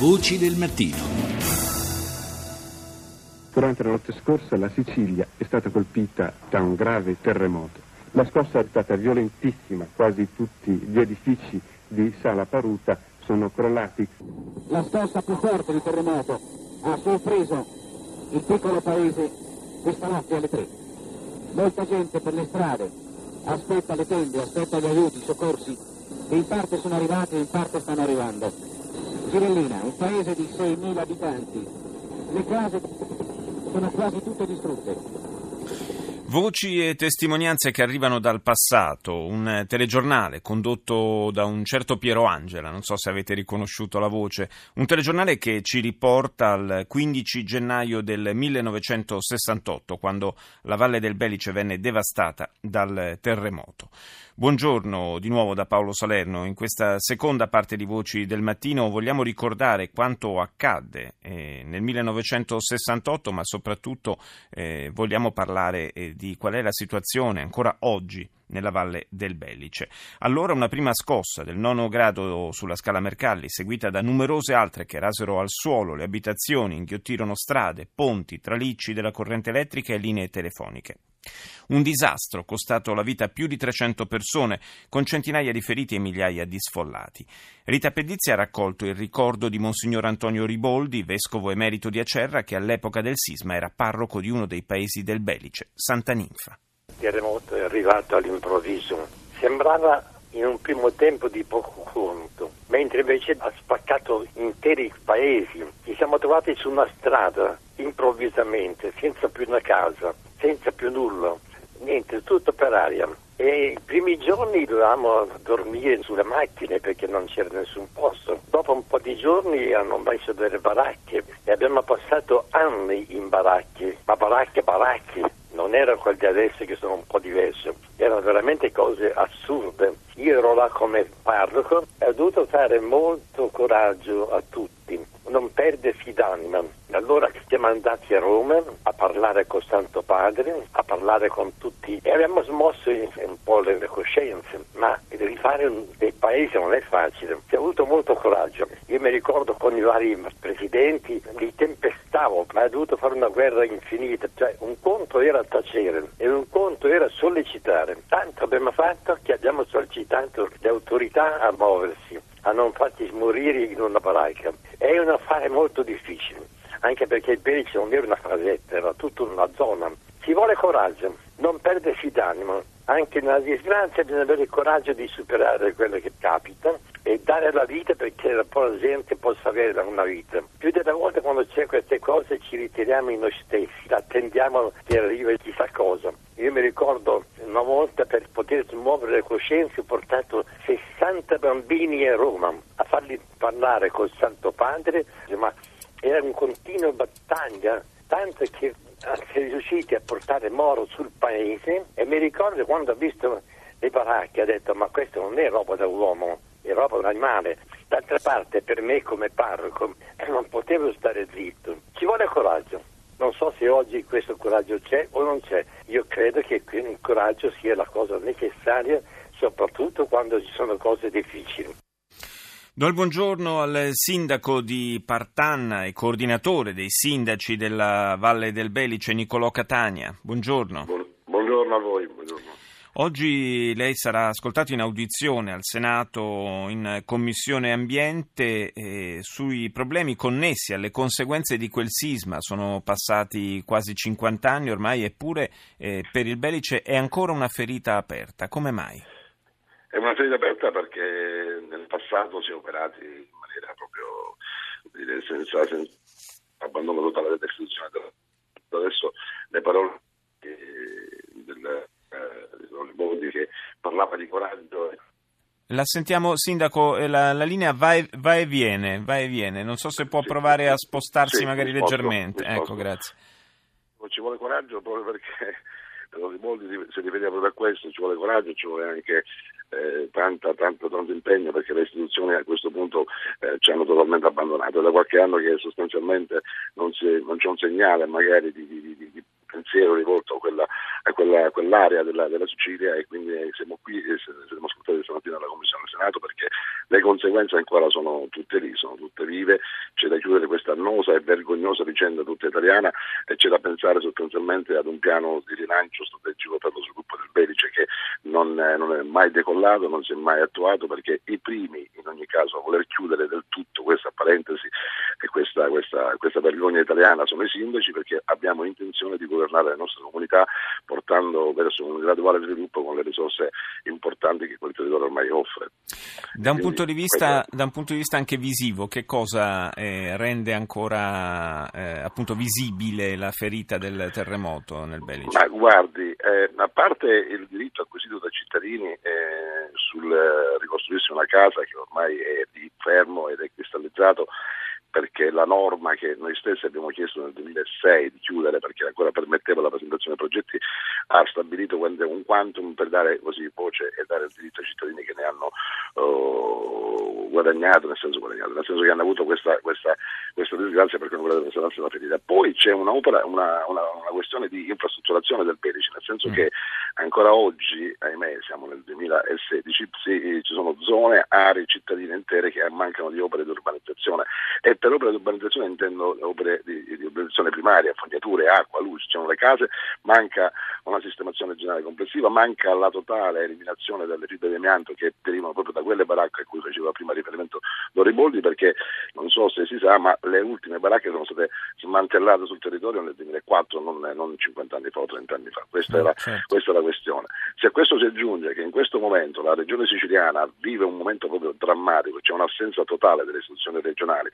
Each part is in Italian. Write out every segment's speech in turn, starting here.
Voci del mattino. Durante la notte scorsa la Sicilia è stata colpita da un grave terremoto. La scossa è stata violentissima, quasi tutti gli edifici di Sala Paruta sono crollati. La scossa più forte di terremoto ha sorpreso il piccolo paese questa notte alle tre. Molta gente per le strade aspetta le tende, aspetta gli aiuti, i soccorsi che in parte sono arrivati e in parte stanno arrivando. Girellina, un paese di 6.000 abitanti, le case sono quasi tutte distrutte. Voci e testimonianze che arrivano dal passato, un telegiornale condotto da un certo Piero Angela, non so se avete riconosciuto la voce, un telegiornale che ci riporta al 15 gennaio del 1968, quando la Valle del Belice venne devastata dal terremoto. Buongiorno di nuovo da Paolo Salerno. In questa seconda parte di Voci del Mattino vogliamo ricordare quanto accadde eh, nel 1968, ma soprattutto eh, vogliamo parlare eh, di qual è la situazione ancora oggi nella valle del Bellice. Allora una prima scossa del nono grado sulla scala Mercalli, seguita da numerose altre che rasero al suolo le abitazioni, inghiottirono strade, ponti, tralicci della corrente elettrica e linee telefoniche. Un disastro costato la vita a più di 300 persone, con centinaia di feriti e migliaia di sfollati. Rita Pedizzi ha raccolto il ricordo di Monsignor Antonio Riboldi, vescovo emerito di Acerra, che all'epoca del sisma era parroco di uno dei paesi del Belice, Santa Ninfa terremoto è arrivato all'improvviso. Sembrava in un primo tempo di poco conto, mentre invece ha spaccato interi paesi. Ci siamo trovati su una strada improvvisamente, senza più una casa, senza più nulla, niente, tutto per aria. E i primi giorni dovevamo dormire sulle macchine perché non c'era nessun posto. Dopo un po' di giorni hanno messo delle baracche e abbiamo passato anni in baracche, ma baracche, baracche non era quel di adesso che sono un po' diverso, erano veramente cose assurde. Io ero là come parroco e ho dovuto fare molto coraggio a tutti, non perdersi d'anima. Allora siamo andati a Roma a parlare con Santo Padre, a parlare con tutti e abbiamo smosso un po' le coscienze, ma rifare dei paesi non è facile. Si è avuto molto coraggio. Io mi ricordo con i vari presidenti, li tempestavo, ma ho dovuto fare una guerra infinita. Cioè, un conto era tacere e un conto era sollecitare. Tanto abbiamo fatto che abbiamo sollecitato le autorità a muoversi, a non farci morire in una baracca. È un affare molto difficile anche perché il Belice non era una frasetta, era tutta una zona. Ci vuole coraggio, non perdersi d'animo. Anche nella disgrazia bisogna avere il coraggio di superare quello che capita e dare la vita perché la gente possa avere una vita. Più delle volte quando c'è queste cose ci ritiriamo in noi stessi, attendiamo che arrivi chissà cosa. Io mi ricordo una volta per poter muovere le coscienze ho portato 60 bambini a Roma a farli parlare col Santo Padre, ma era un continuo battaglia, tanto che si è riusciti a portare Moro sul paese e mi ricordo quando ho visto le baracche, ho detto ma questo non è roba da uomo, è roba da animale. D'altra parte per me come parroco eh, non potevo stare zitto, ci vuole coraggio. Non so se oggi questo coraggio c'è o non c'è, io credo che il coraggio sia la cosa necessaria soprattutto quando ci sono cose difficili. Do il buongiorno al sindaco di Partanna e coordinatore dei sindaci della Valle del Belice, Nicolò Catania. Buongiorno. buongiorno a voi. Buongiorno. Oggi lei sarà ascoltato in audizione al Senato in Commissione Ambiente eh, sui problemi connessi alle conseguenze di quel sisma. Sono passati quasi 50 anni ormai, eppure eh, per il Belice è ancora una ferita aperta. Come mai? È una ferita aperta perché nel passato si è operati in maniera proprio dire, senza, senza abbandono totale dell'istituzione. Adesso le parole del, eh, che parlava di coraggio. La sentiamo, Sindaco, eh, la, la linea va e, va e, viene, va e viene. Non so se può provare a spostarsi sì, magari risposto, leggermente. Ecco, grazie. Ci vuole coraggio proprio perché per molti si riferiva proprio a questo, ci vuole coraggio, ci vuole anche eh, tanta, tanto, tanto impegno perché le istituzioni a questo punto eh, ci hanno totalmente abbandonato. È da qualche anno che sostanzialmente non, si, non c'è un segnale magari di, di, di, di pensiero rivolto a, quella, a, quella, a quell'area della, della, Sicilia e quindi siamo qui e siamo ascoltati stamattina alla Commissione del Senato perché le conseguenze ancora sono tutte lì, sono tutte vive, questa annosa e vergognosa vicenda tutta italiana e c'è da pensare sostanzialmente ad un piano di rilancio strategico per lo sviluppo del Belice che non, non è mai decollato, non si è mai attuato perché i primi in ogni caso a voler chiudere del tutto questa parentesi e questa, questa, questa vergogna italiana sono i sindaci perché abbiamo intenzione di governare le nostre comunità portando verso un graduale sviluppo con le risorse importanti che quel territorio ormai offre. Da un, punto di vista, da un punto di vista anche visivo, che cosa eh, rende ancora eh, appunto visibile la ferita del terremoto nel Belice? Ma guardi, eh, a parte il diritto acquisito dai cittadini eh, sul ricostruirsi una casa che ormai è lì fermo ed è cristallizzato, perché la norma che noi stessi abbiamo chiesto nel 2006 di chiudere perché ancora permetteva la presentazione dei progetti ha stabilito un quantum per dare così voce e dare il diritto ai cittadini che ne hanno uh, guadagnato, nel senso guadagnato, nel senso che hanno avuto questa, questa, questa disgrazia perché non volevano sanarsi la ferita. Poi c'è un'opera, una, una, una, questione di infrastrutturazione del Pedici, nel senso mm. che ancora oggi, ahimè, siamo nel 2016, sì, ci sono zone, aree cittadine intere che mancano di opere di urbanizzazione e per opere di urbanizzazione intendo opere di, di urbanizzazione primaria, fognature, acqua, luce, ci sono le case, manca una sistemazione generale complessiva, manca la totale eliminazione delle fibre di amianto che derivano proprio da quelle baracche a cui faceva prima riferimento Doriboldi perché non so se si sa ma le ultime baracche sono state smantellate sul territorio nel 2004, non, non 50 anni fa o 30 anni fa, questa, è la, certo. questa è la questione. Se a questo si aggiunge che in questo momento la regione siciliana vive un momento proprio drammatico, c'è un'assenza totale delle istituzioni regionali,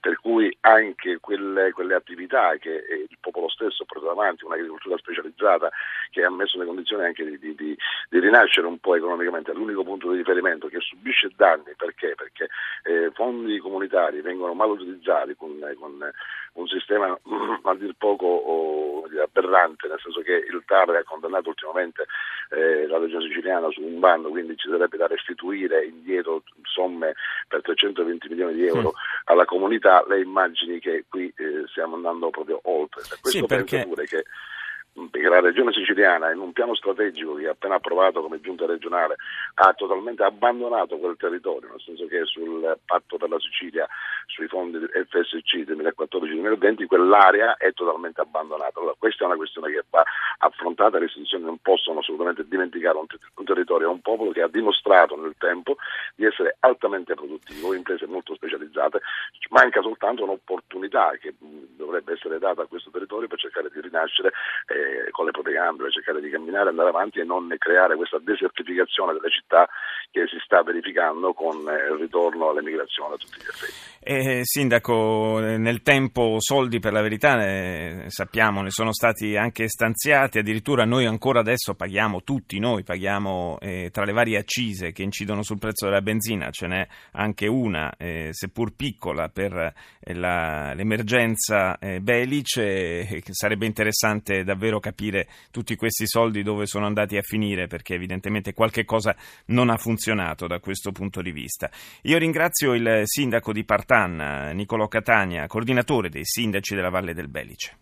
per cui anche quelle, quelle attività che il popolo stesso ha portato avanti, un'agricoltura specializzata che ha messo le condizioni anche di, di, di, di rinascere un po' economicamente, è l'unico punto di riferimento che subisce danni perché? Perché eh, fondi comunitari vengono mal utilizzati con, con un sistema a dir poco oh, aberrante, nel senso che il TAR ha condannato ultimamente eh, la regione siciliana su un bando, quindi ci sarebbe da restituire indietro somme per 320 milioni di euro sì. alla comunità, le immagini che qui eh, stiamo andando proprio oltre. Per questo sì, perché... penso pure che perché la regione siciliana in un piano strategico che ha appena approvato come giunta regionale ha totalmente abbandonato quel territorio, nel senso che sul patto per la Sicilia, sui fondi FSC 2014-2020, quell'area è totalmente abbandonata. Allora, questa è una questione che va affrontata, le istituzioni non possono assolutamente dimenticare un, ter- un territorio, un popolo che ha dimostrato nel tempo di essere altamente produttivo, imprese molto specializzate, manca soltanto un'opportunità che dovrebbe essere data a questo territorio per cercare di rinascere. Eh, con le proprie gambe, per cercare di camminare, andare avanti e non creare questa desertificazione delle città che si sta verificando con eh, il ritorno all'emigrazione a tutti gli effetti. Eh, sindaco, nel tempo soldi per la verità ne sappiamo, ne sono stati anche stanziati, addirittura noi ancora adesso paghiamo, tutti noi paghiamo eh, tra le varie accise che incidono sul prezzo della benzina, ce n'è anche una, eh, seppur piccola, per eh, la, l'emergenza eh, Belice, sarebbe interessante davvero capire tutti questi soldi dove sono andati a finire, perché evidentemente qualche cosa non ha funzionato da questo punto di vista. Io ringrazio il sindaco di Partanna, Nicolò Catania, coordinatore dei sindaci della Valle del Belice.